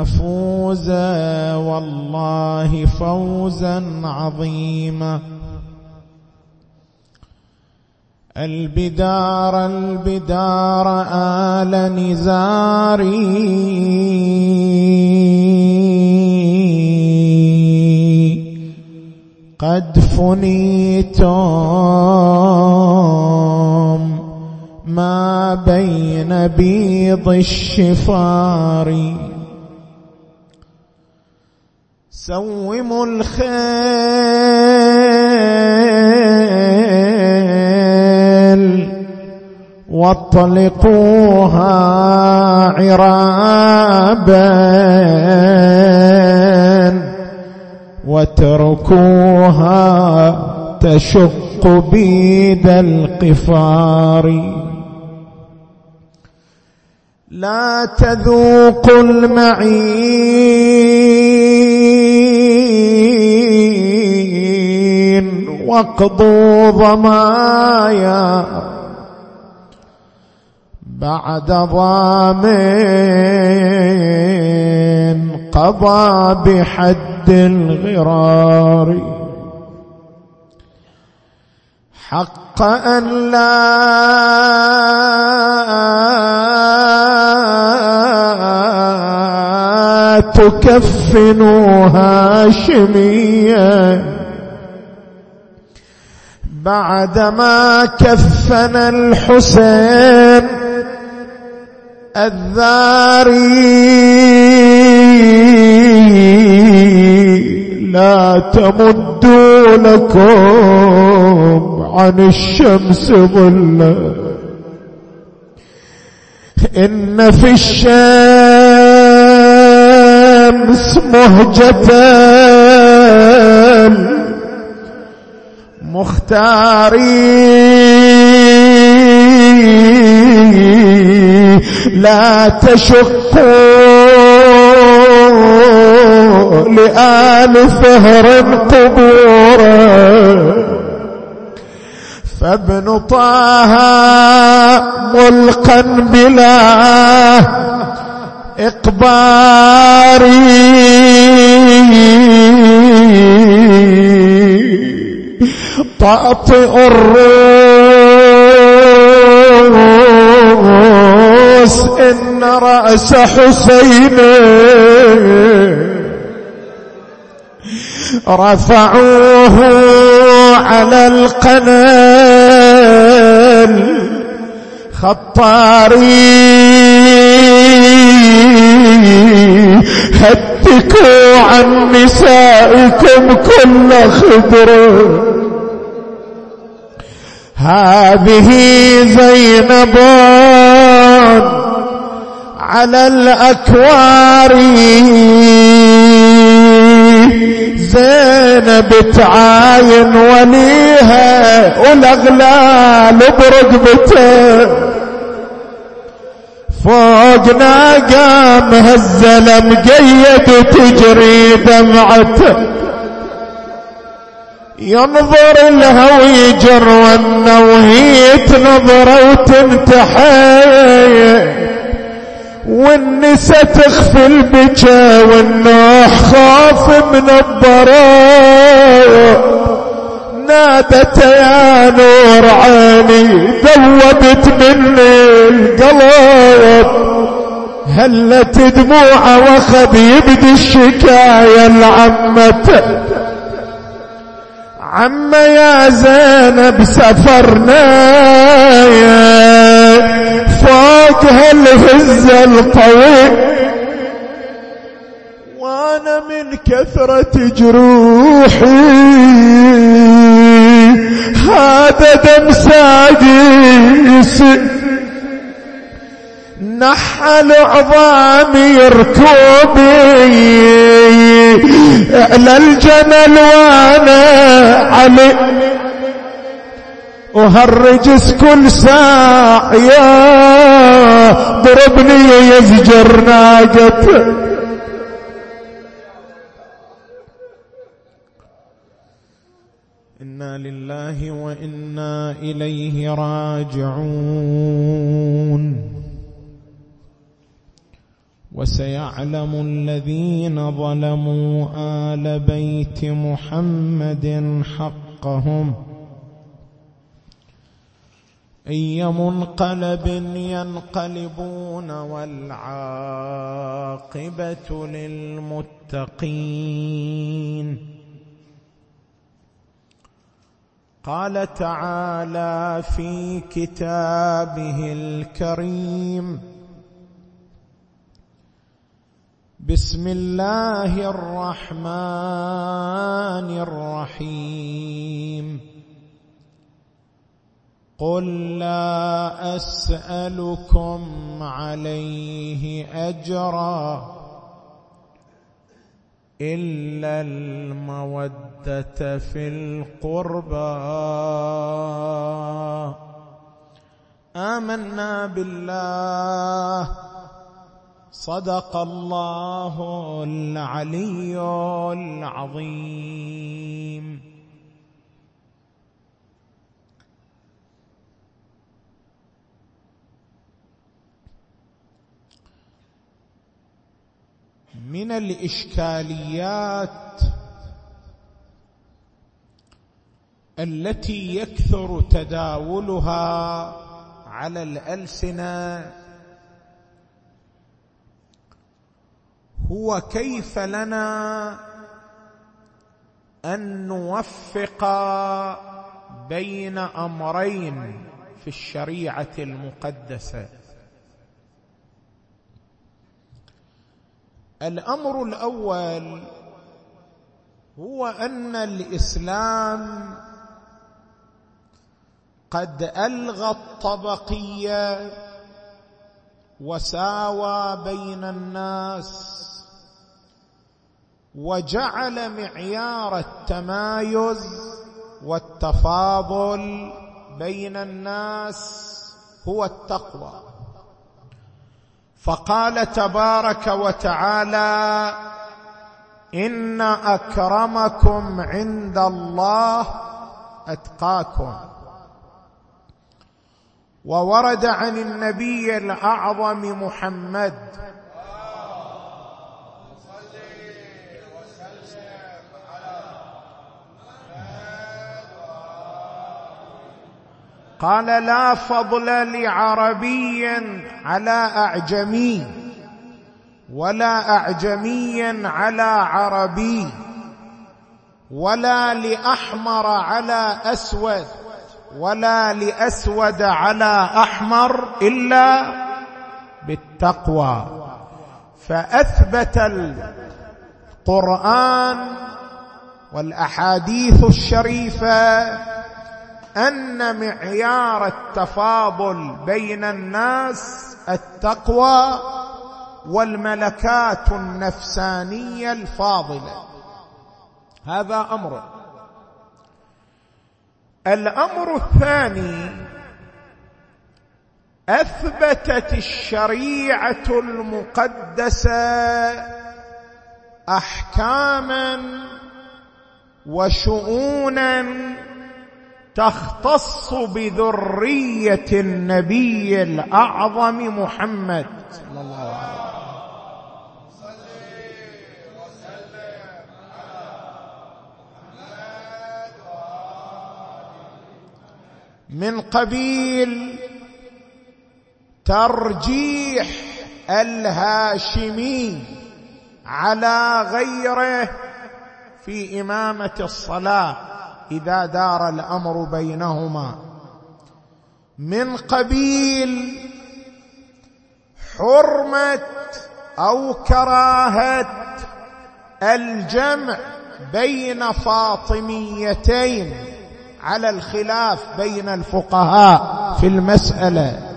نفوز والله فوزا عظيما. البدار البدار آل نزاري. قد فنيتم ما بين بيض الشفار. سوموا الخيل واطلقوها عرابا واتركوها تشق بيد القفار. لا تذوقوا المعين واقضوا ضمايا بعد ضامن قضى بحد الغرار. حق أن لا تكفنوا هاشميا. بعدما كفن الحسين الذاري لا تمدوا لكم عن الشمس ظلا. إن في الشمس مهجة مختاري لا تشقوا لآل فهر قبورا فابن طه ملقا بلا إقبار. طأطئ الروس إن رأس حسين رفعوه على القنال خطاري هتكوا عن نسائكم كل خضر. هذه زينب على الأكوار. زينب تعاين وليها والأغلال برقبته. فوق ناقام هزل مقيد تجري دمعته. ينظر لها ويجر وهي تنظر وتنتحي والنسا تخفي البكا والنوح خاف من الضراء. نادت يا نور عيني ذوبت مني القلب. هلت دموع وخذ يبدي الشكاية العمة؟ عم يا زينب سفرنا يا فوق هالهزة القوي. وأنا من كثرة جروحي. هذا دم ساقيس نحل عظامي ركوبي على الجمل وأنا علي. وهالرجس كل ساعة يا ضربني يزجر ناقته إنا لله وإنا إليه راجعون. وسيعلم الذين ظلموا آل بيت محمد حقهم. أي منقلب ينقلبون والعاقبة للمتقين. قال تعالى في كتابه الكريم بسم الله الرحمن الرحيم. قل لا أسألكم عليه أجرا إلا المودة في القربى. آمنا بالله. صدق الله العلي العظيم. من الإشكاليات التي يكثر تداولها على الألسنة هو كيف لنا أن نوفق بين أمرين في الشريعة المقدسة؟ الأمر الأول هو أن الإسلام قد ألغى الطبقية وساوى بين الناس وجعل معيار التمايز والتفاضل بين الناس هو التقوى. فقال تبارك وتعالى إن أكرمكم عند الله أتقاكم. وورد عن النبي الأعظم محمد قال لا فضل لعربي على أعجمي ولا أعجمي على عربي ولا لأحمر على أسود ولا لأسود على أحمر إلا بالتقوى. فأثبت القرآن والأحاديث الشريفة أن معيار التفاضل بين الناس التقوى والملكات النفسانية الفاضلة. هذا أمر. الأمر الثاني أثبتت الشريعة المقدسة احكاما وشؤونا تختص بذرية النبي الأعظم محمد. صلى الله عليه وسلم من قبيل ترجيح الهاشمي على غيره في إمامة الصلاة. إذا دار الأمر بينهما. من قبيل حرمة أو كراهة الجمع بين فاطميتين على الخلاف بين الفقهاء في المسألة.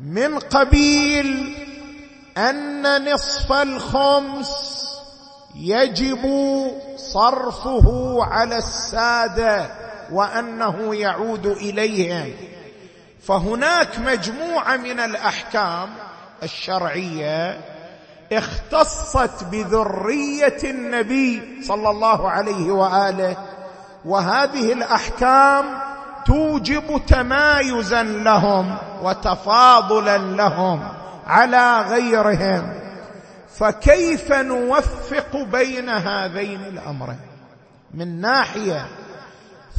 من قبيل أن نصف الخمس يجب صرفه على السادة وأنه يعود اليهم فهناك مجموعة من الأحكام الشرعية اختصت بذرية النبي صلى الله عليه وآله وهذه الأحكام توجب تمايزا لهم وتفاضلا لهم على غيرهم. فكيف نوفق بين هذين الأمرين؟ من ناحية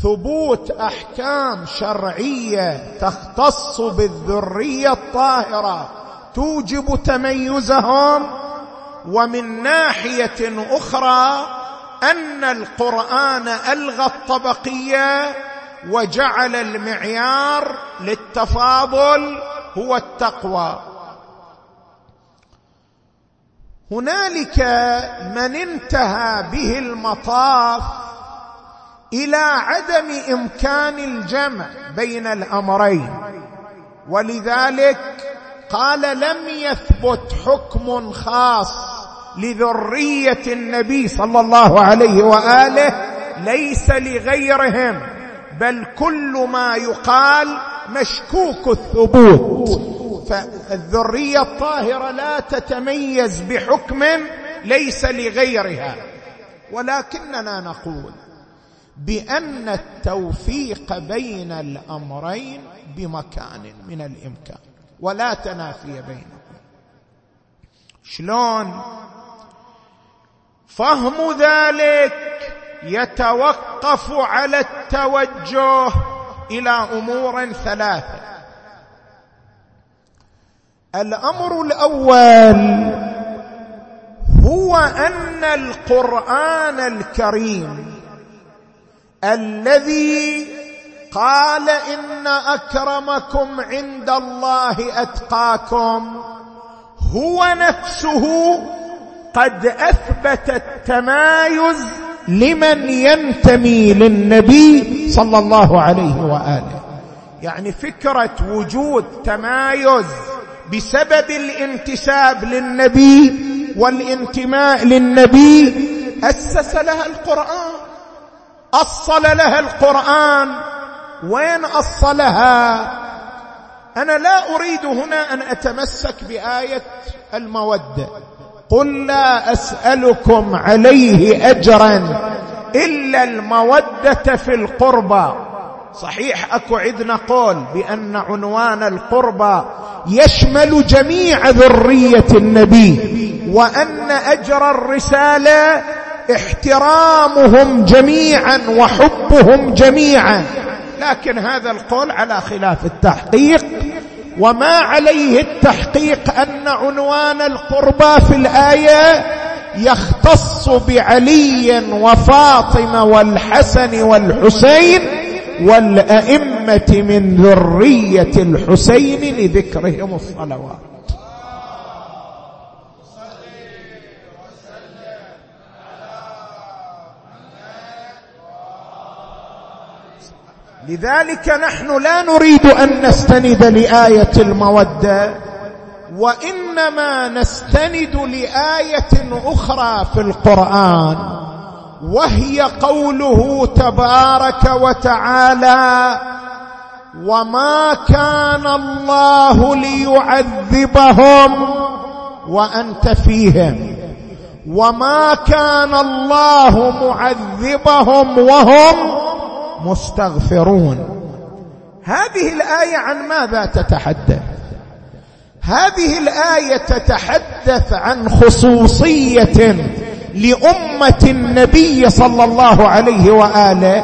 ثبوت أحكام شرعية تختص بالذرية الطاهرة توجب تميزهم ومن ناحية أخرى أن القرآن ألغى الطبقية وجعل المعيار للتفاضل هو التقوى. هنالك من انتهى به المطاف إلى عدم إمكان الجمع بين الأمرين. ولذلك قال لم يثبت حكم خاص لذرية النبي صلى الله عليه وآله ليس لغيرهم بل كل ما يقال مشكوك الثبوت. فالذرية الطاهرة لا تتميز بحكم ليس لغيرها. ولكننا نقول بأن التوفيق بين الأمرين بمكان من الإمكان ولا تنافي بينهم. شلون؟ فهم ذلك يتوقف على التوجه إلى أمور ثلاثة. الأمر الأول هو أن القرآن الكريم الذي قال إن أكرمكم عند الله أتقاكم هو نفسه قد أثبت التمايز لمن ينتمي للنبي صلى الله عليه وآله. يعني فكرة وجود تمايز بسبب الانتساب للنبي والانتماء للنبي أسس لها القرآن أصل لها القرآن. وين أصلها؟ أنا لا أريد هنا أن أتمسك بآية المودة. قل لا أسألكم عليه اجرا إلا المودة في القربى. صحيح أكو عندنا قول بأن عنوان القربى يشمل جميع ذرية النبي وأن أجر الرسالة احترامهم جميعا وحبهم جميعا. لكن هذا القول على خلاف التحقيق وما عليه التحقيق أن عنوان القربى في الآية يختص بعلي وفاطمة والحسن والحسين والأئمة من ذرية الحسين لذكرهم الصلوات. لذلك نحن لا نريد أن نستند لآية المودة وإنما نستند لآية أخرى في القرآن. وهي قوله تبارك وتعالى وما كان الله ليعذبهم وأنت فيهم وما كان الله معذبهم وهم مستغفرون. هذه الآية عن ماذا تتحدث؟ هذه الآية تتحدث عن خصوصية لأمة النبي صلى الله عليه وآله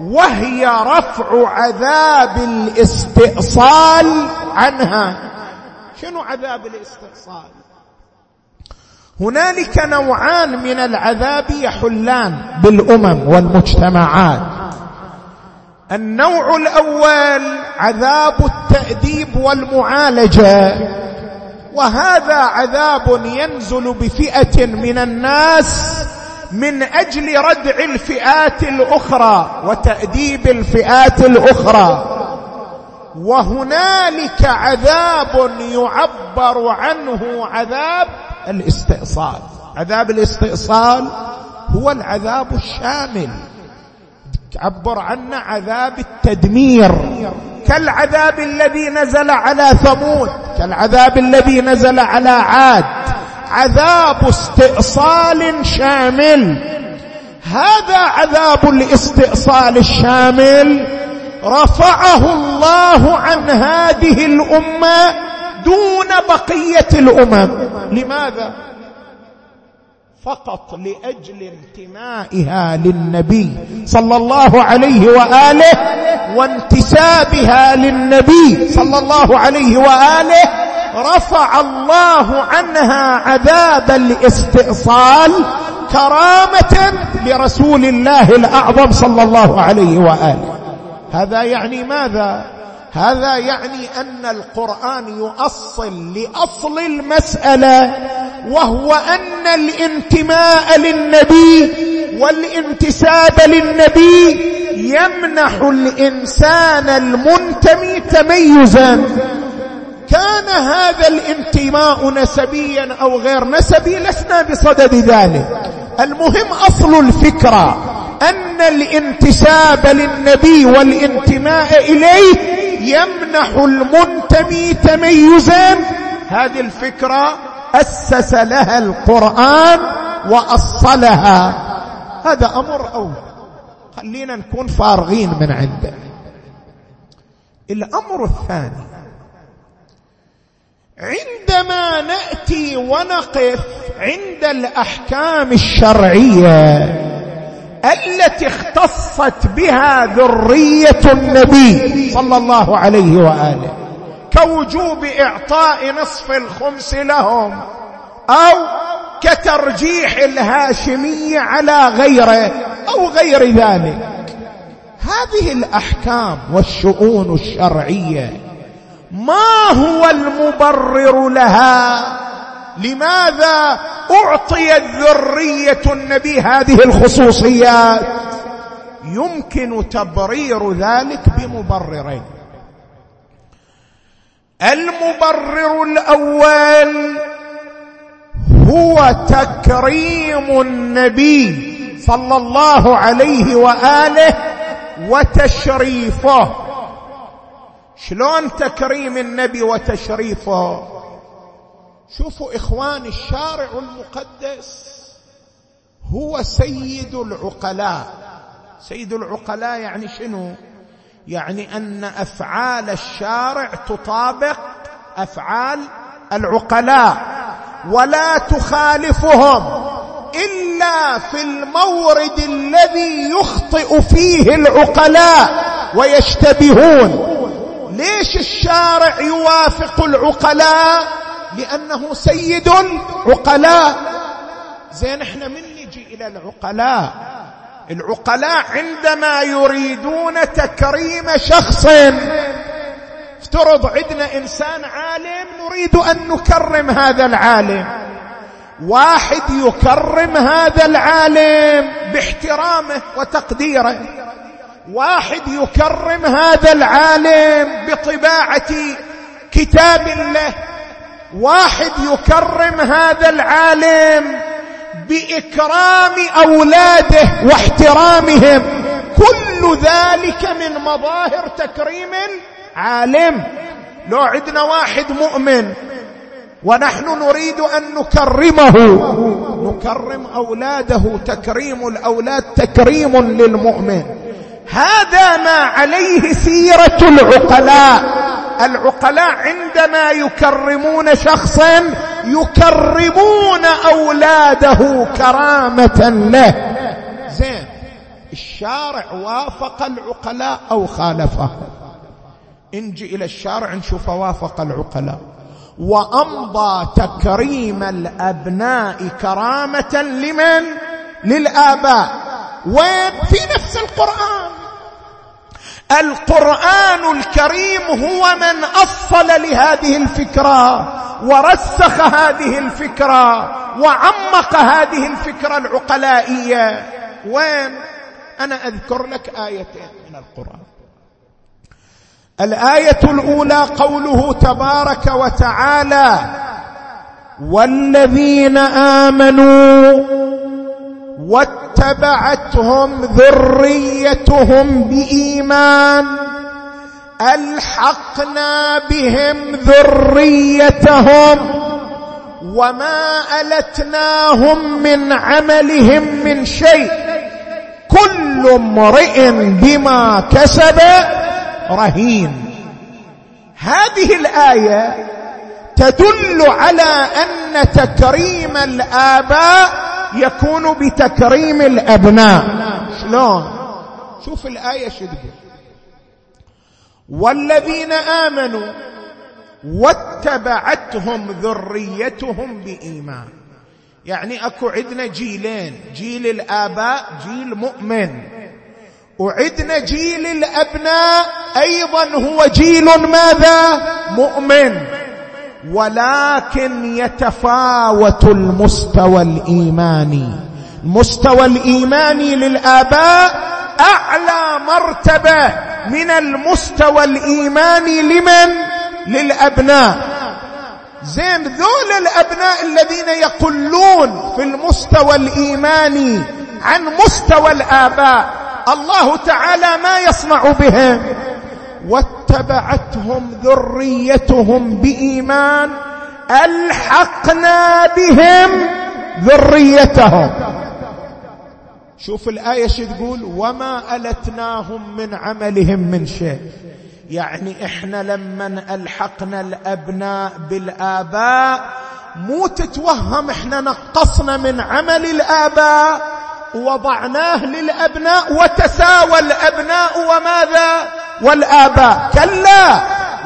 وهي رفع عذاب الاستئصال عنها. شنو عذاب الاستئصال؟ هنالك نوعان من العذاب يحلان بالأمم والمجتمعات. النوع الأول عذاب التأديب والمعالجة. وهذا عذاب ينزل بفئة من الناس من أجل ردع الفئات الأخرى وتأديب الفئات الأخرى. وهنالك عذاب يعبر عنه عذاب الاستئصال. عذاب الاستئصال هو العذاب الشامل. تعبر عنه عذاب التدمير. كالعذاب الذي نزل على ثمود كالعذاب الذي نزل على عاد. عذاب استئصال شامل. هذا عذاب الاستئصال الشامل رفعه الله عن هذه الأمة دون بقية الأمم. لماذا؟ فقط لأجل انتمائها للنبي صلى الله عليه وآله وانتسابها للنبي صلى الله عليه وآله رفع الله عنها عذاب الاستئصال كرامة لرسول الله الأعظم صلى الله عليه وآله. هذا يعني ماذا؟ هذا يعني أن القرآن يؤصل لأصل المسألة وهو أن الانتماء للنبي والانتساب للنبي يمنح الإنسان المنتمي تميزا. كان هذا الانتماء نسبيا أو غير نسبي لسنا بصدد ذلك. المهم أصل الفكرة أن الانتساب للنبي والانتماء إليه يمنح المنتمي تميزا. هذه الفكرة أسس لها القرآن وأصلها. هذا أمر أول. خلينا نكون فارغين من عنده. الأمر الثاني. عندما نأتي ونقف عند الأحكام الشرعية التي اختصت بها ذرية النبي صلى الله عليه وآله كوجوب إعطاء نصف الخمس لهم أو كترجيح الهاشمية على غيره أو غير ذلك. هذه الأحكام والشؤون الشرعية ما هو المبرر لها؟ لماذا اعطيت ذريه النبي هذه الخصوصيات؟ يمكن تبرير ذلك بمبررين. المبرر الأول هو تكريم النبي صلى الله عليه وآله وتشريفه. شلون تكريم النبي وتشريفه؟ شوفوا اخوان الشارع المقدس هو سيد العقلاء. سيد العقلاء يعني شنو؟ يعني أن أفعال الشارع تطابق أفعال العقلاء ولا تخالفهم إلا في المورد الذي يخطئ فيه العقلاء ويشتبهون. ليش الشارع يوافق العقلاء؟ لأنه سيد العقلاء زين إحنا من نجي إلى العقلاء؟ العقلاء عندما يريدون تكريم شخص. افترض عندنا إنسان عالم نريد أن نكرم هذا العالم. واحد يكرم هذا العالم باحترامه وتقديره. واحد يكرم هذا العالم بطباعة كتاب له واحد يكرم هذا العالم بإكرام أولاده واحترامهم. كل ذلك من مظاهر تكريم العالم. لو عندنا واحد مؤمن ونحن نريد أن نكرمه نكرم أولاده تكريم الأولاد تكريم للمؤمن. هذا ما عليه سيرة العقلاء. العقلاء عندما يكرمون شخصا يكرمون أولاده كرامة له. زين. الشارع وافق العقلاء أو خالفه. نجي إلى الشارع نشوف وافق العقلاء. وأمضى تكريم الأبناء كرامة لمن؟ للآباء. وين؟ في نفس القرآن. القرآن الكريم هو من أصل لهذه الفكرة ورسخ هذه الفكرة وعمق هذه الفكرة العقلائية. وين؟ أنا أذكر لك آيتين من القرآن. الآية الأولى قوله تبارك وتعالى والذين آمنوا واتبعتهم ذريتهم بإيمان. ألحقنا بهم ذريتهم وما ألتناهم من عملهم من شيء. كل امرئ بما كسب رهين. هذه الآية تدل على أن تكريم الآباء يكون بتكريم الأبناء. شلون؟ شوف الآية شو والذين آمنوا واتبعتهم ذريتهم بإيمان. يعني أكو عندنا جيلين. جيل الآباء جيل مؤمن. وعدنا جيل الأبناء أيضا هو جيل ماذا؟ مؤمن. ولكن يتفاوت المستوى الإيماني. المستوى الإيماني للآباء أعلى مرتبة من المستوى الإيماني لمن؟ للأبناء. زين ذول الأبناء الذين يقلون في المستوى الإيماني عن مستوى الآباء. الله تعالى ما يصنع بهم. واتبعتهم ذريتهم بإيمان ألحقنا بهم ذريتهم. شوف الآية شو تقول؟ وما ألتناهم من عملهم من شيء. يعني إحنا لما ألحقنا الأبناء بالآباء مو تتوهم إحنا نقصنا من عمل الآباء وضعناه للأبناء وتساوى الأبناء وماذا؟ والآباء كلا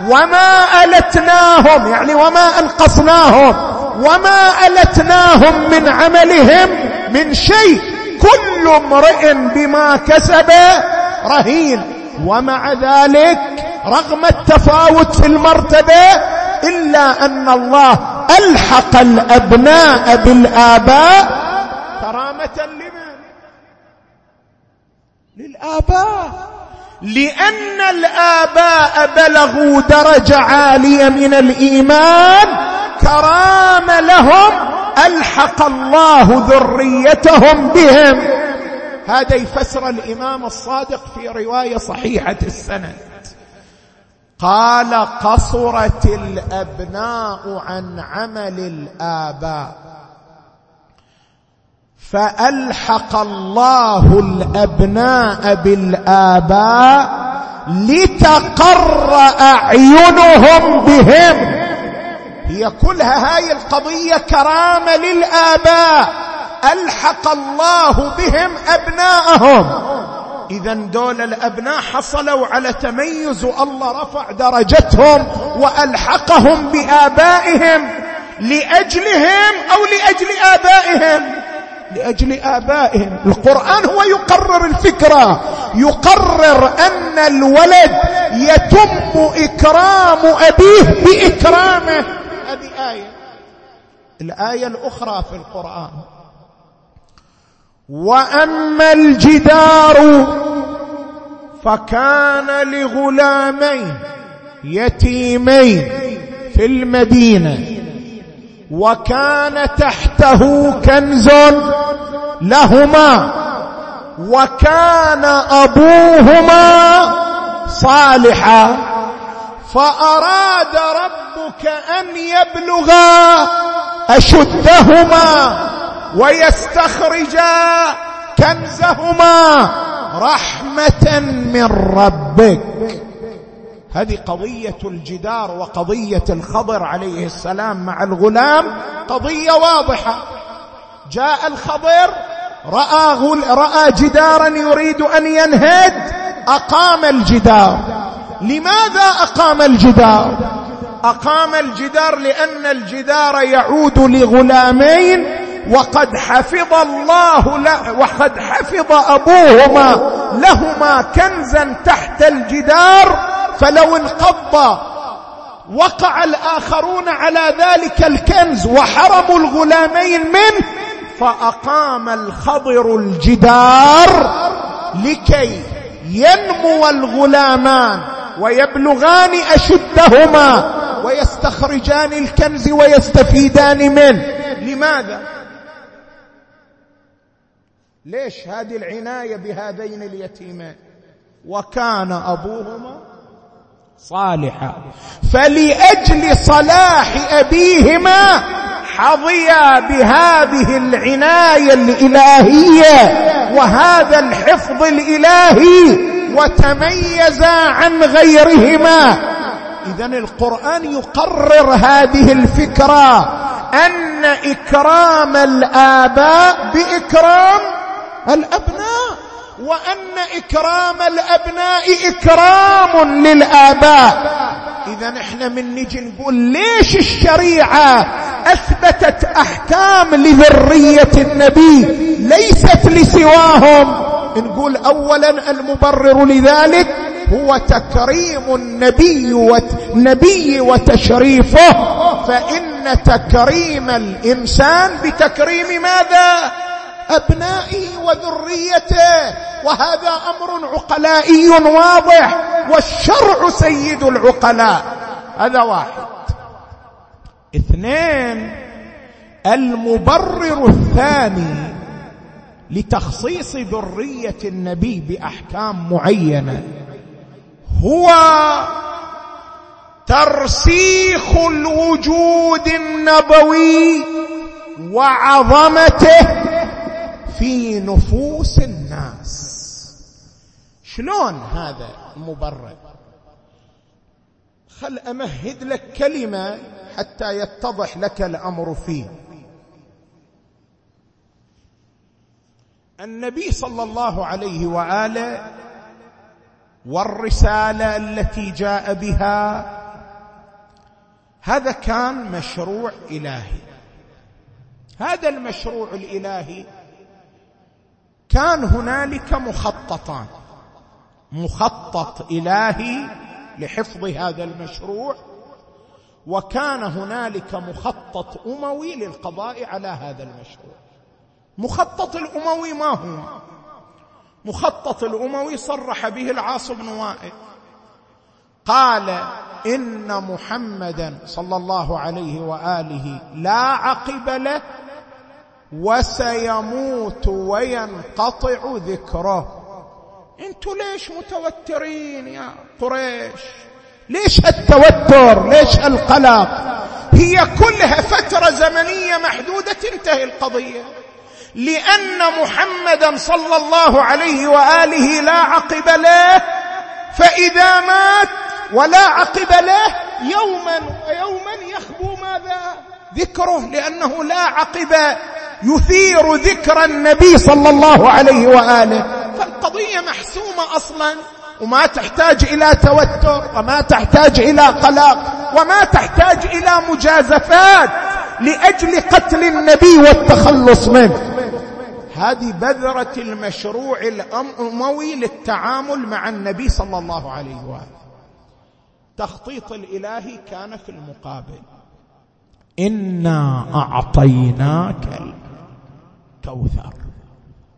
وما ألتناهم يعني وما أنقصناهم وما ألتناهم من عملهم من شيء كل امرئ بما كسب رهين. ومع ذلك رغم التفاوت في المرتبة إلا أن الله ألحق الأبناء بالآباء كرامة لمن؟ للآباء. لأن الآباء بلغوا درجة عالية من الإيمان. كرام لهم. ألحق الله ذريتهم بهم. هذا يفسر الإمام الصادق في رواية صحيحة السند. قال قصرت الأبناء عن عمل الآباء. فألحق الله الأبناء بالآباء لتقر أعينهم بهم. هي كلها هاي القضية كرامة للآباء. ألحق الله بهم أبناءهم. إذا دول الأبناء حصلوا على تميز والله رفع درجتهم وألحقهم بآبائهم لأجلهم أو لأجل آبائهم. لأجل آبائهم. القرآن هو يقرر الفكرة. يقرر أن الولد يتم إكرام أبيه بإكرامه. هذه آية. الآية الأخرى في القرآن. وأما الجدار فكان لغلامين يتيمين في المدينة. وكان تحته كنز لهما وكان أبوهما صالحا. فأراد ربك أن يبلغا أشدهما ويستخرجا كنزهما رحمة من ربك. هذه قضية الجدار وقضية الخضر عليه السلام مع الغلام قضية واضحة. جاء الخضر رأى رأى جدارا يريد أن ينهد أقام الجدار. لماذا أقام الجدار؟ أقام الجدار لأن الجدار يعود لغلامين وقد حفظ الله له وقد حفظ أبوهما لهما كنزا تحت الجدار فلو انقض وقع الآخرون على ذلك الكنز وحرموا الغلامين منه فأقام الخضر الجدار لكي ينمو الغلامان ويبلغان أشدهما ويستخرجان الكنز ويستفيدان منه. لماذا؟ ليش هذه العناية بهذين اليتيمين؟ وكان أبوهما صالحا فلأجل صلاح أبيهما حظيا بهذه العناية الإلهية وهذا الحفظ الإلهي وتميزا عن غيرهما. اذا القرآن يقرر هذه الفكرة أن إكرام الآباء بإكرام الأبناء. وأن إكرام الأبناء إكرام للآباء. إذا إحنا من نجي نقول ليش الشريعة أثبتت أحكام لذرية النبي ليست لسواهم؟ نقول اولا المبرر لذلك هو تكريم النبي والنبي وتشريفه. فإن تكريم الإنسان بتكريم ماذا؟ ابنائه وذريته وهذا أمر عقلائي واضح والشرع سيد العقلاء. هذا واحد. اثنين المبرر الثاني لتخصيص ذرية النبي بأحكام معينة هو ترسيخ الوجود النبوي وعظمته في نفوس الناس. شلون هذا المبرر خل أمهد لك كلمة حتى يتضح لك الأمر فيه. النبي صلى الله عليه وآله والرسالة التي جاء بها هذا كان مشروع إلهي. هذا المشروع الإلهي كان هنالك مخططان. مخطط إلهي لحفظ هذا المشروع وكان هنالك مخطط أموي للقضاء على هذا المشروع. مخطط الأموي ما هو؟ مخطط الأموي صرح به العاص بن وائل. قال إن محمدا صلى الله عليه وآله لا عقب له وسيموت وينقطع ذكره. أنتوا ليش متوترين يا قريش؟ ليش التوتر؟ ليش القلق؟ هي كلها فترة زمنية محدودة تنتهي القضية. لأن محمدا صلى الله عليه وآله لا عقب له فإذا مات ولا عقب له يوما ويوما يخبو ماذا؟ ذكره لأنه لا عقب يثير ذكر النبي صلى الله عليه وآله. فالقضية محسومة أصلا وما تحتاج إلى توتر وما تحتاج إلى قلق وما تحتاج إلى مجازفات لأجل قتل النبي والتخلص منه. هذه بذرة المشروع الأموي للتعامل مع النبي صلى الله عليه وآله. تخطيط الإلهي كان في المقابل. إنا أعطيناك الكوثر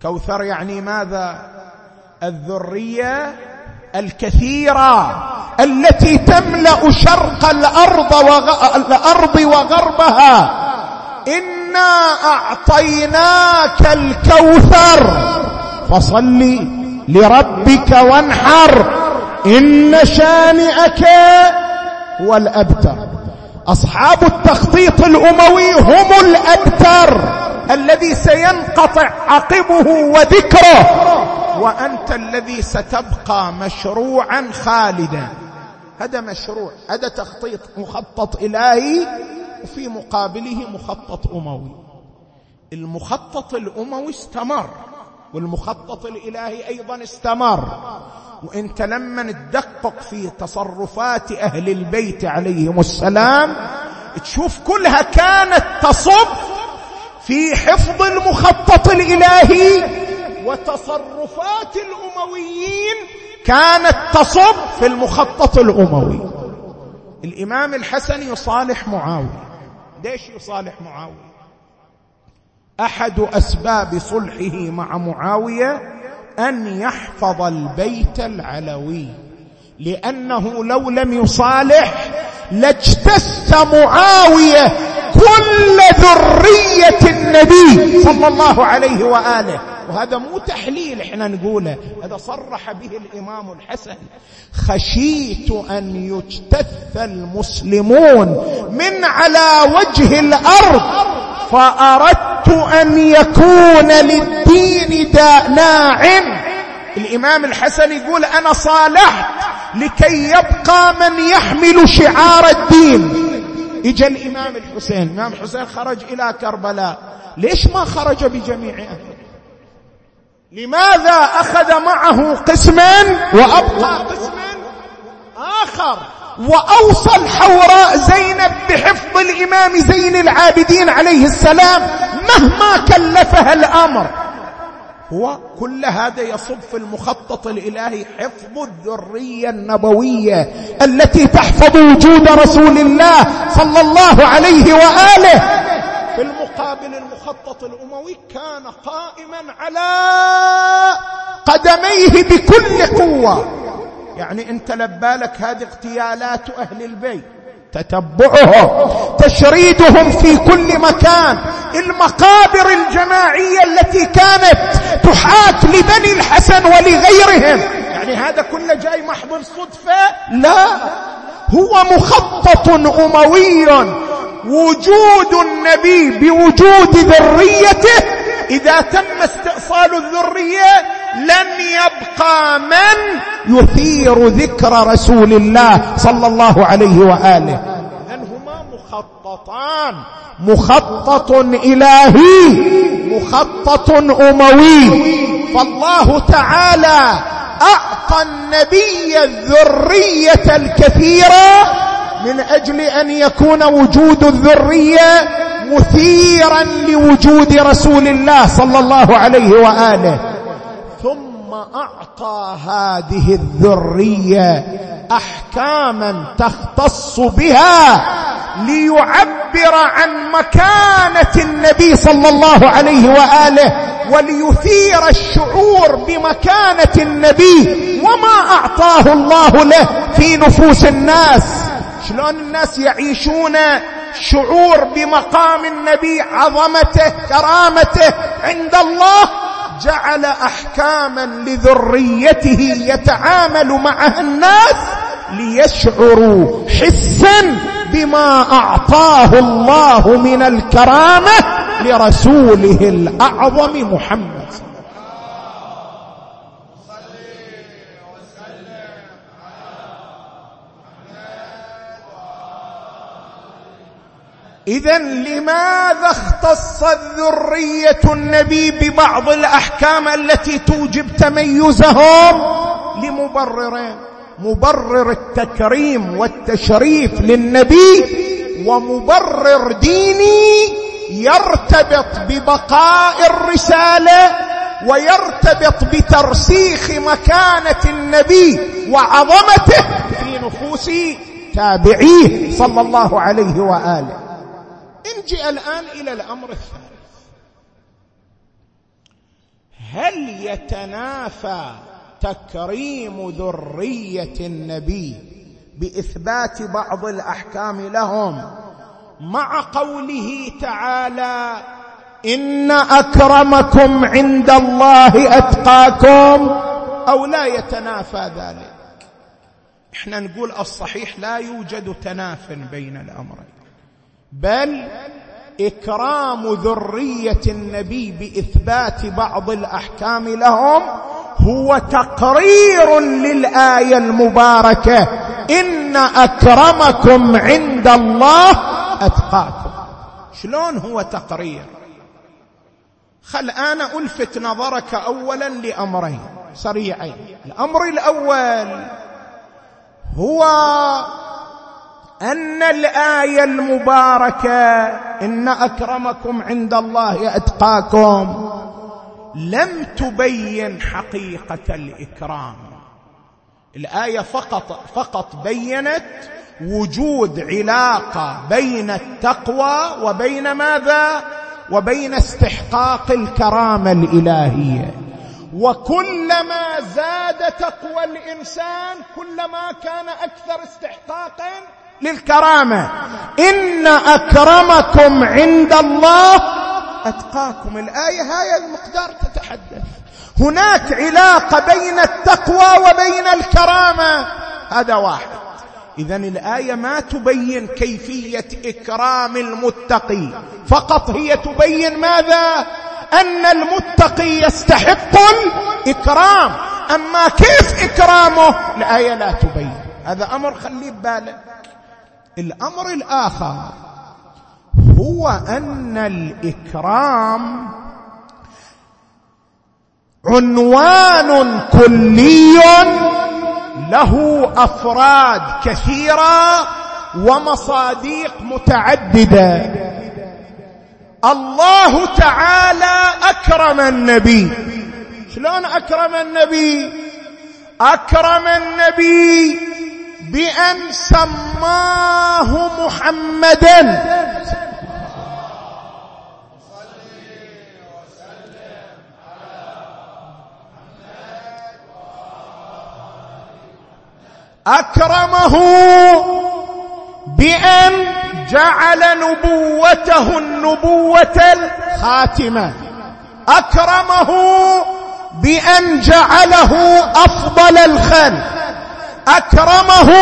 كوثر يعني ماذا؟ الذرية الكثيرة التي تملأ شرق الأرض. الأرض وغربها. إنا أعطيناك الكوثر. فصل لربك وانحر. إن شانئك هو الأبتر. أصحاب التخطيط الأموي هم الابتر الذي سينقطع عقبه وذكره. وأنت الذي ستبقى مشروعا خالدا. هذا مشروع هذا تخطيط مخطط إلهي وفي مقابله مخطط أموي. المخطط الأموي استمر والمخطط الإلهي أيضا استمر. وانت لما تدقق في تصرفات أهل البيت عليهم السلام تشوف كلها كانت تصب في حفظ المخطط الإلهي وتصرفات الأمويين كانت تصب في المخطط الأموي. الإمام الحسن يصالح معاوية. ليش يصالح معاوية؟ أحد أسباب صلحه مع معاوية أن يحفظ البيت العلوي لأنه لو لم يصالح لاجتث معاوية كل ذرية النبي صلى الله عليه وآله. وهذا مو تحليل إحنا نقوله هذا صرح به الإمام الحسن. خشيت أن يجتث المسلمون من على وجه الأرض فأردت أن يكون للدين ناع. الإمام الحسن يقول أنا صالحت لكي يبقى من يحمل شعار الدين. اجى الإمام الحسين الإمام الحسين خرج إلى كربلاء. ليش ما خرج بجميع أهله؟ لماذا أخذ معه قسما وأبقى قسما آخر؟ واوصى الحوراء زينب بحفظ الإمام زين العابدين عليه السلام مهما كلفها الأمر. هو كل هذا يصب في المخطط الإلهي حفظ الذرية النبوية التي تحفظ وجود رسول الله صلى الله عليه وآله. في المقابل المخطط الأموي كان قائما على قدميه بكل قوة. يعني انت لبالك هذه اغتيالات أهل البيت تتبعهم تشريدهم في كل مكان. المقابر الجماعية التي كانت تحاك لبني الحسن ولغيرهم. يعني هذا كله جاي محض الصدفة؟ لا. هو مخطط أموي. وجود النبي بوجود ذريته إذا تم استئصال الذرية لن يبقى من يثير ذكر رسول الله صلى الله عليه وآله. اذن هما مخططان. مخطط إلهي مخطط أموي. فالله تعالى أعطى النبي الذرية الكثيرة من أجل أن يكون وجود الذرية مثيرا لوجود رسول الله صلى الله عليه وآله. ثم أعطى هذه الذرية احكاما تختص بها ليعبر عن مكانة النبي صلى الله عليه وآله وليثير الشعور بمكانة النبي وما أعطاه الله له في نفوس الناس. شلون الناس يعيشون شعور بمقام النبي عظمته كرامته. عند الله جعل أحكاما لذريته يتعامل معها الناس ليشعروا حسا بما أعطاه الله من الكرامة لرسوله الأعظم محمد. اذا لماذا اختصت ذريه النبي ببعض الأحكام التي توجب تميزهم؟ لمبررين. مبرر التكريم والتشريف للنبي ومبرر ديني يرتبط ببقاء الرسالة ويرتبط بترسيخ مكانة النبي وعظمته في نفوس تابعيه صلى الله عليه وآله. نجي الآن إلى الأمر الثالث. هل يتنافى تكريم ذرية النبي بإثبات بعض الأحكام لهم مع قوله تعالى إن أكرمكم عند الله أتقاكم أو لا يتنافى ذلك؟ إحنا نقول الصحيح لا يوجد تناف بين الأمرين. بل إكرام ذرية النبي بإثبات بعض الأحكام لهم هو تقرير للآية المباركة. إن أكرمكم عند الله أتقاكم. شلون هو تقرير؟ خل أنا ألفت نظرك اولا لأمرين سريعين. الأمر الأول هو أن الآية المباركة إن أكرمكم عند الله أتقاكم لم تبين حقيقة الإكرام. الآية فقط فقط بينت وجود علاقة بين التقوى وبين ماذا؟ وبين استحقاق الكرامة الإلهية. وكلما زاد تقوى الإنسان كلما كان أكثر استحقاقا للكرامة. إن أكرمكم عند الله. أتقاكم. الآية هاي المقدار تتحدث. هناك علاقة بين التقوى وبين الكرامة. هذا واحد. اذا الآية ما تبين كيفية إكرام المتقي. فقط هي تبين ماذا؟ أن المتقي يستحق الإكرام. أما كيف إكرامه؟ الآية لا تبين. هذا أمر خليه ببالك. الأمر الآخر هو أن الإكرام عنوان كلي له أفراد كثيرة ومصاديق متعددة. الله تعالى أكرم النبي. شلون أكرم النبي؟ أكرم النبي بأن سماه محمدا. أكرمه بأن جعل نبوته النبوة الخاتمة. أكرمه بأن جعله أفضل الخلق. أكرمه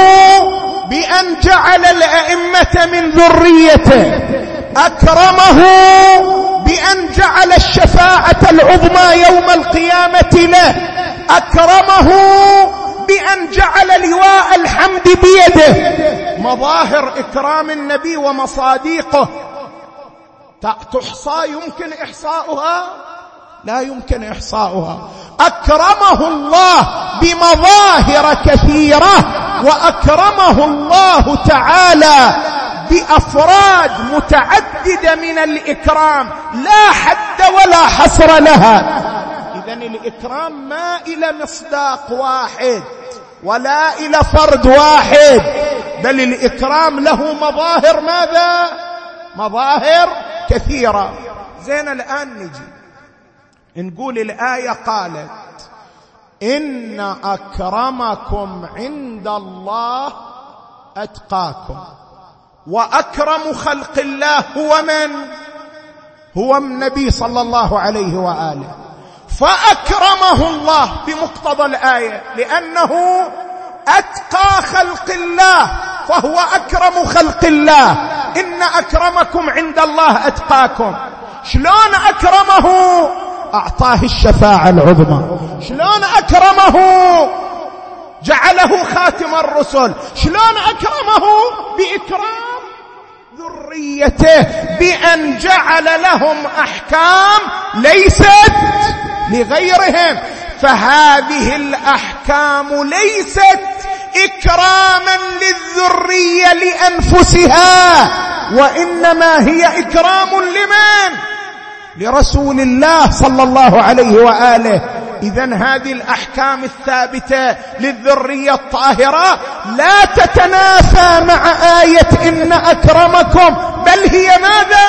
بأن جعل الأئمة من ذريته. أكرمه بأن جعل الشفاعة العظمى يوم القيامة له. أكرمه بأن جعل لواء الحمد بيده. مظاهر إكرام النبي ومصاديقه. تحصى يمكن إحصاؤها؟ لا يمكن إحصاؤها. أكرمه الله بمظاهر كثيرة وأكرمه الله تعالى بأفراد متعددة من الإكرام. لا حد ولا حصر لها. اذا الإكرام ما إلى مصداق واحد ولا إلى فرد واحد بل الإكرام له مظاهر ماذا؟ مظاهر كثيرة. زين الآن نجي. نقول الآية قالت إن أكرمكم عند الله أتقاكم. وأكرم خلق الله هو من؟ هو النبي صلى الله عليه وآله. فأكرمه الله بمقتضى الآية لأنه أتقى خلق الله فهو أكرم خلق الله. إن أكرمكم عند الله أتقاكم. شلون أكرمه؟ أعطاه الشفاعة العظمى. شلون أكرمه؟ جعله خاتم الرسل. شلون أكرمه؟ بإكرام ذريته بأن جعل لهم أحكام ليست لغيرهم. فهذه الأحكام ليست إكراما للذرية لأنفسها وإنما هي إكرام لمن؟ لرسول الله صلى الله عليه وآله. اذا هذه الأحكام الثابتة للذرية الطاهرة لا تتنافى مع آية إن أكرمكم بل هي ماذا؟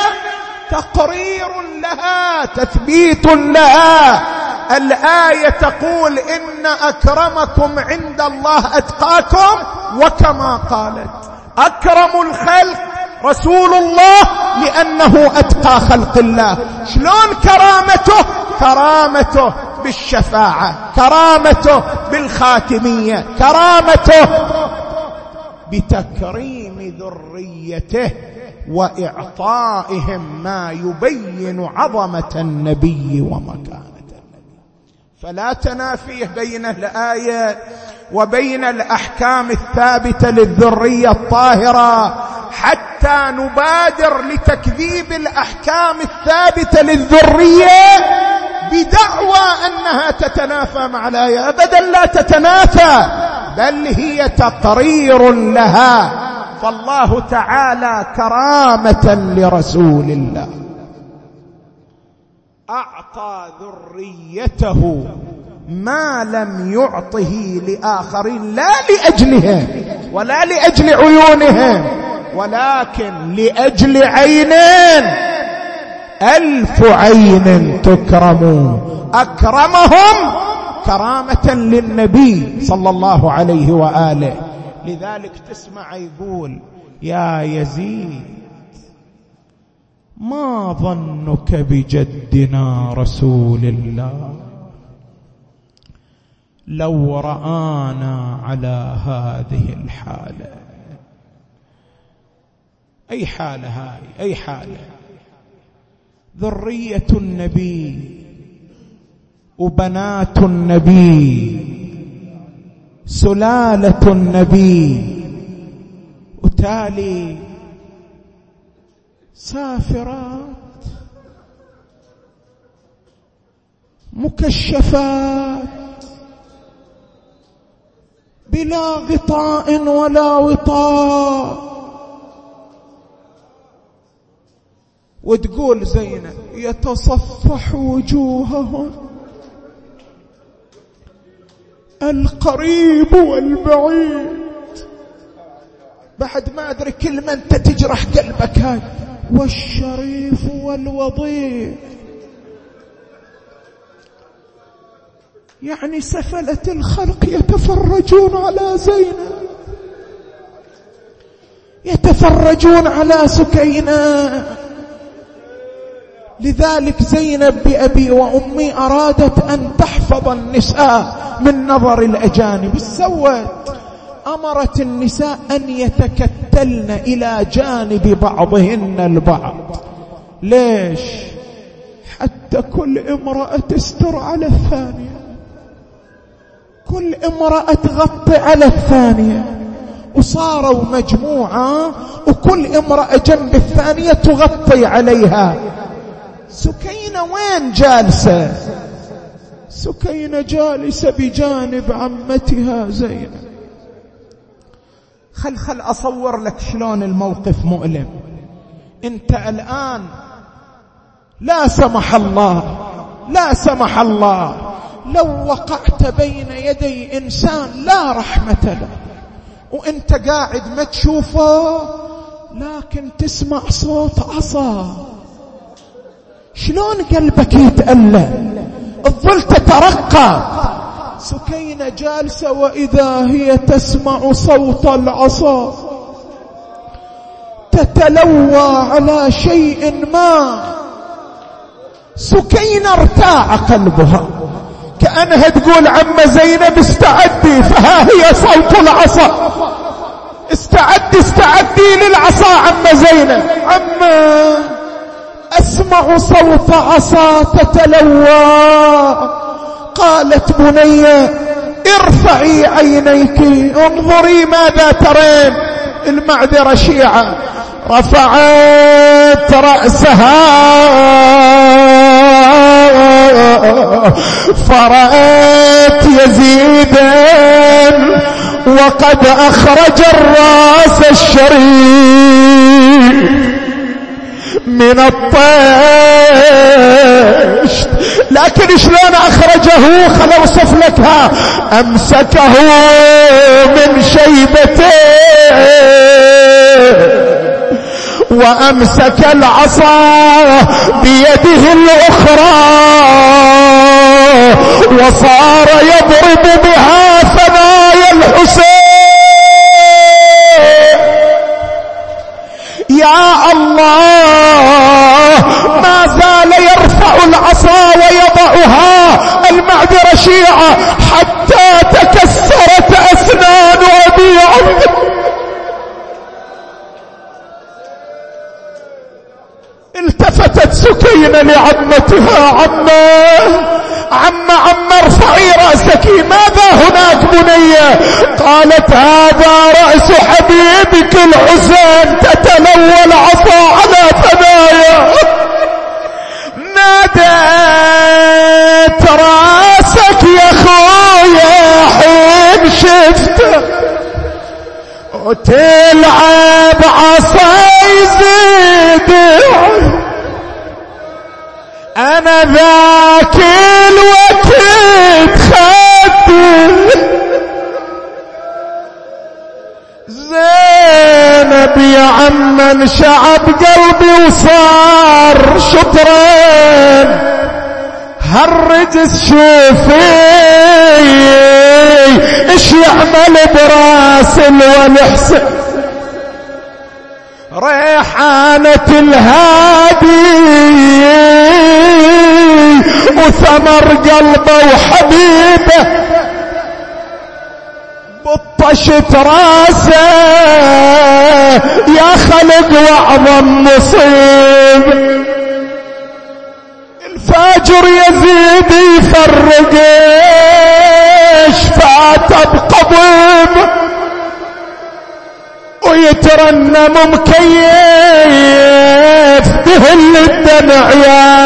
تقرير لها تثبيت لها. الآية تقول إن أكرمكم عند الله أتقاكم وكما قالت أكرم الخلق رسول الله لأنه أتقى خلق الله. شلون كرامته؟ كرامته بالشفاعة كرامته بالخاتمية كرامته بتكريم ذريته وإعطائهم ما يبين عظمة النبي ومكانة فلا تنافيه بين الآية وبين الأحكام الثابتة للذرية الطاهرة. حتى نبادر لتكذيب الأحكام الثابتة للذرية بدعوى أنها تتنافى مع الآية. ابدا لا تتنافى بل هي تقرير لها. فالله تعالى كرامة لرسول الله. أعطى ذريته ما لم يعطه لآخرين لا لأجلهم ولا لأجل عيونهم. ولكن لأجل عينين ألف عين تكرم. أكرمهم كرامة للنبي صلى الله عليه وآله. لذلك تسمع يقول يا يزيد ما ظنك بجدنا رسول الله؟ لو رآنا على هذه الحالة. أي حاله هاي؟ أي حاله ذرية النبي وبنات النبي سلالة النبي وتالي سافرات مكشفات بلا غطاء ولا وطاء. وتقول زينب يتصفح وجوههم. القريب والبعيد. بعد ما أدري كلمة أنت تجرح قلبك هاي. والشريف والوضيع. يعني سفلة الخلق يتفرجون على زينب يتفرجون على سكينة. لذلك زينب بأبي وأمي أرادت أن تحفظ النساء من نظر الأجانب. سوت أمرت النساء أن يتكتلن إلى جانب بعضهن البعض. ليش؟ حتى كل امرأة تستر على الثانية. كل امرأة تغطي على الثانية. وصاروا مجموعة وكل امرأة جنب الثانية تغطي عليها. سكينة وين جالسة؟ سكينة جالسة بجانب عمتها زينب. خل خل أصور لك شلون الموقف مؤلم. أنت الآن لا سمح الله لا سمح الله. لو وقعت بين يدي إنسان لا رحمة له. وأنت قاعد ما تشوفه لكن تسمع صوت عصا. شلون قلبك يتألم الظل تترقى سكينة جالسة وإذا هي تسمع صوت العصا. تتلوى على شيء ما. سكينة ارتاع قلبها. كأنها تقول عم زينب استعدي فها هي صوت العصا. استعدي استعدي للعصا عم زينب. عم أسمع صوت عصا تتلوى. قالت بني ارفعي عينيك انظري ماذا ترين. المعذرة شيعة رفعت رأسها. فرأت يزيدا وقد أخرج الرأس الشريف. من الطيش. لكن شلون أخرجه؟ خل اوصف لكها أمسكه من شيبته. وأمسك العصا بيده الأخرى. وصار يضرب بها ثنايا الحسين. يا الله ما زال يرفع العصا ويضعها المعذرة شيعة حتى تكسرت أسنان أبي عمرو التفتت سكينة لعمتها عمه عم عم ارفعي رأسك ماذا هناك بنية قالت هذا رأس حبيبك الحسين تتلوى العصا على ثنايا. ناديت رأسك يا خويا حين شفته وتلعب عم انشعب قلبي وصار شطرين هالرجس شوفي إيش يعمل براس الولحسن ريحانة الهادي وثمر قلبه وحبيبه. بطشت راسه. يا خلق واعظم مصيب الفاجر يزيد يفرق فات بقضيب ويترنم مكيف تهل الدمع يا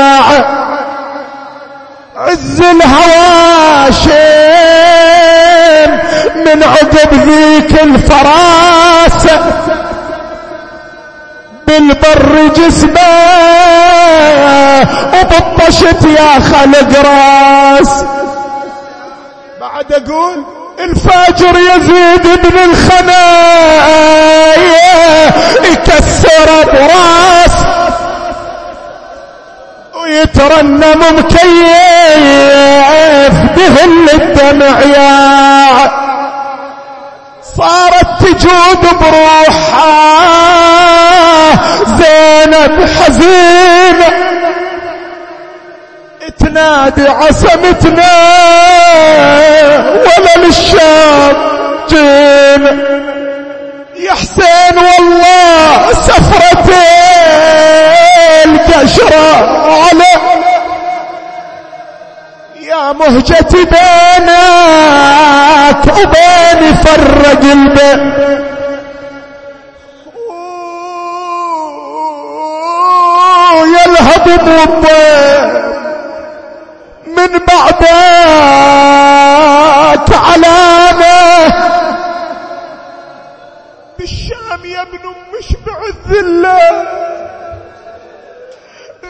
عز الهواشم. من عقب ذيك الفراسة بالبر جسمه. وبالطشت يا خلق راس. بعد أقول الفاجر يزيد بن الخنايا. يكسر براس ويترنم مكيف بهل الدمع يا. صارت تجود بروحها. زينب حزينة. تنادي عصمتنا ولا للشام جينا يا حسين والله سفرة القشرة على. يا مهجتي بينك وبين فرق البيت. والضيف من بعدك علامة. بالشام يا ابن مشبع الذلة.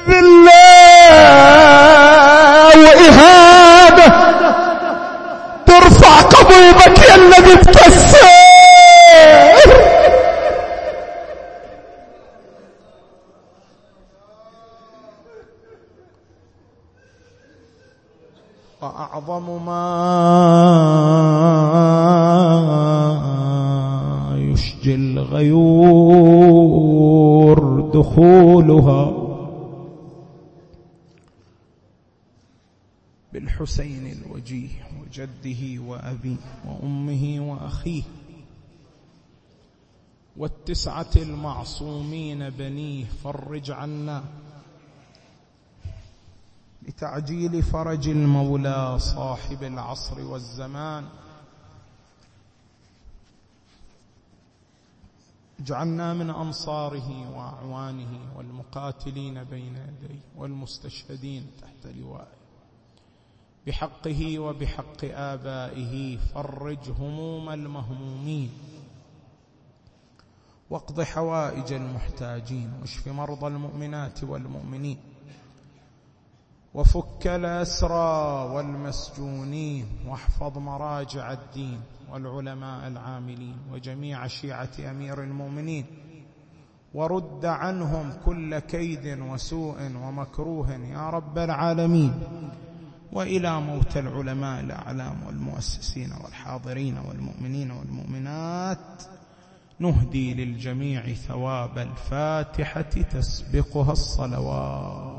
ذلة وإهانة. ترفع قضيبك يا الذي تكسر. وأعظم ما يشجي الغيور دخولها بالحسين الوجيه وجده وأبيه وأمه وأخيه والتسعة المعصومين بنيه فرج عنا لتعجيل فرج المولى صاحب العصر والزمان. اجعلنا من أنصاره وأعوانه والمقاتلين بين يديه والمستشهدين تحت لوائه. بحقه وبحق آبائه فرج هموم المهمومين. واقض حوائج المحتاجين واشف مرضى المؤمنات والمؤمنين. وفك الأسرى والمسجونين واحفظ مراجع الدين والعلماء العاملين وجميع شيعة أمير المؤمنين ورد عنهم كل كيد وسوء ومكروه يا رب العالمين وإلى موت العلماء الأعلام والمؤسسين والحاضرين والمؤمنين والمؤمنات نهدي للجميع ثواب الفاتحة تسبقها الصلوات.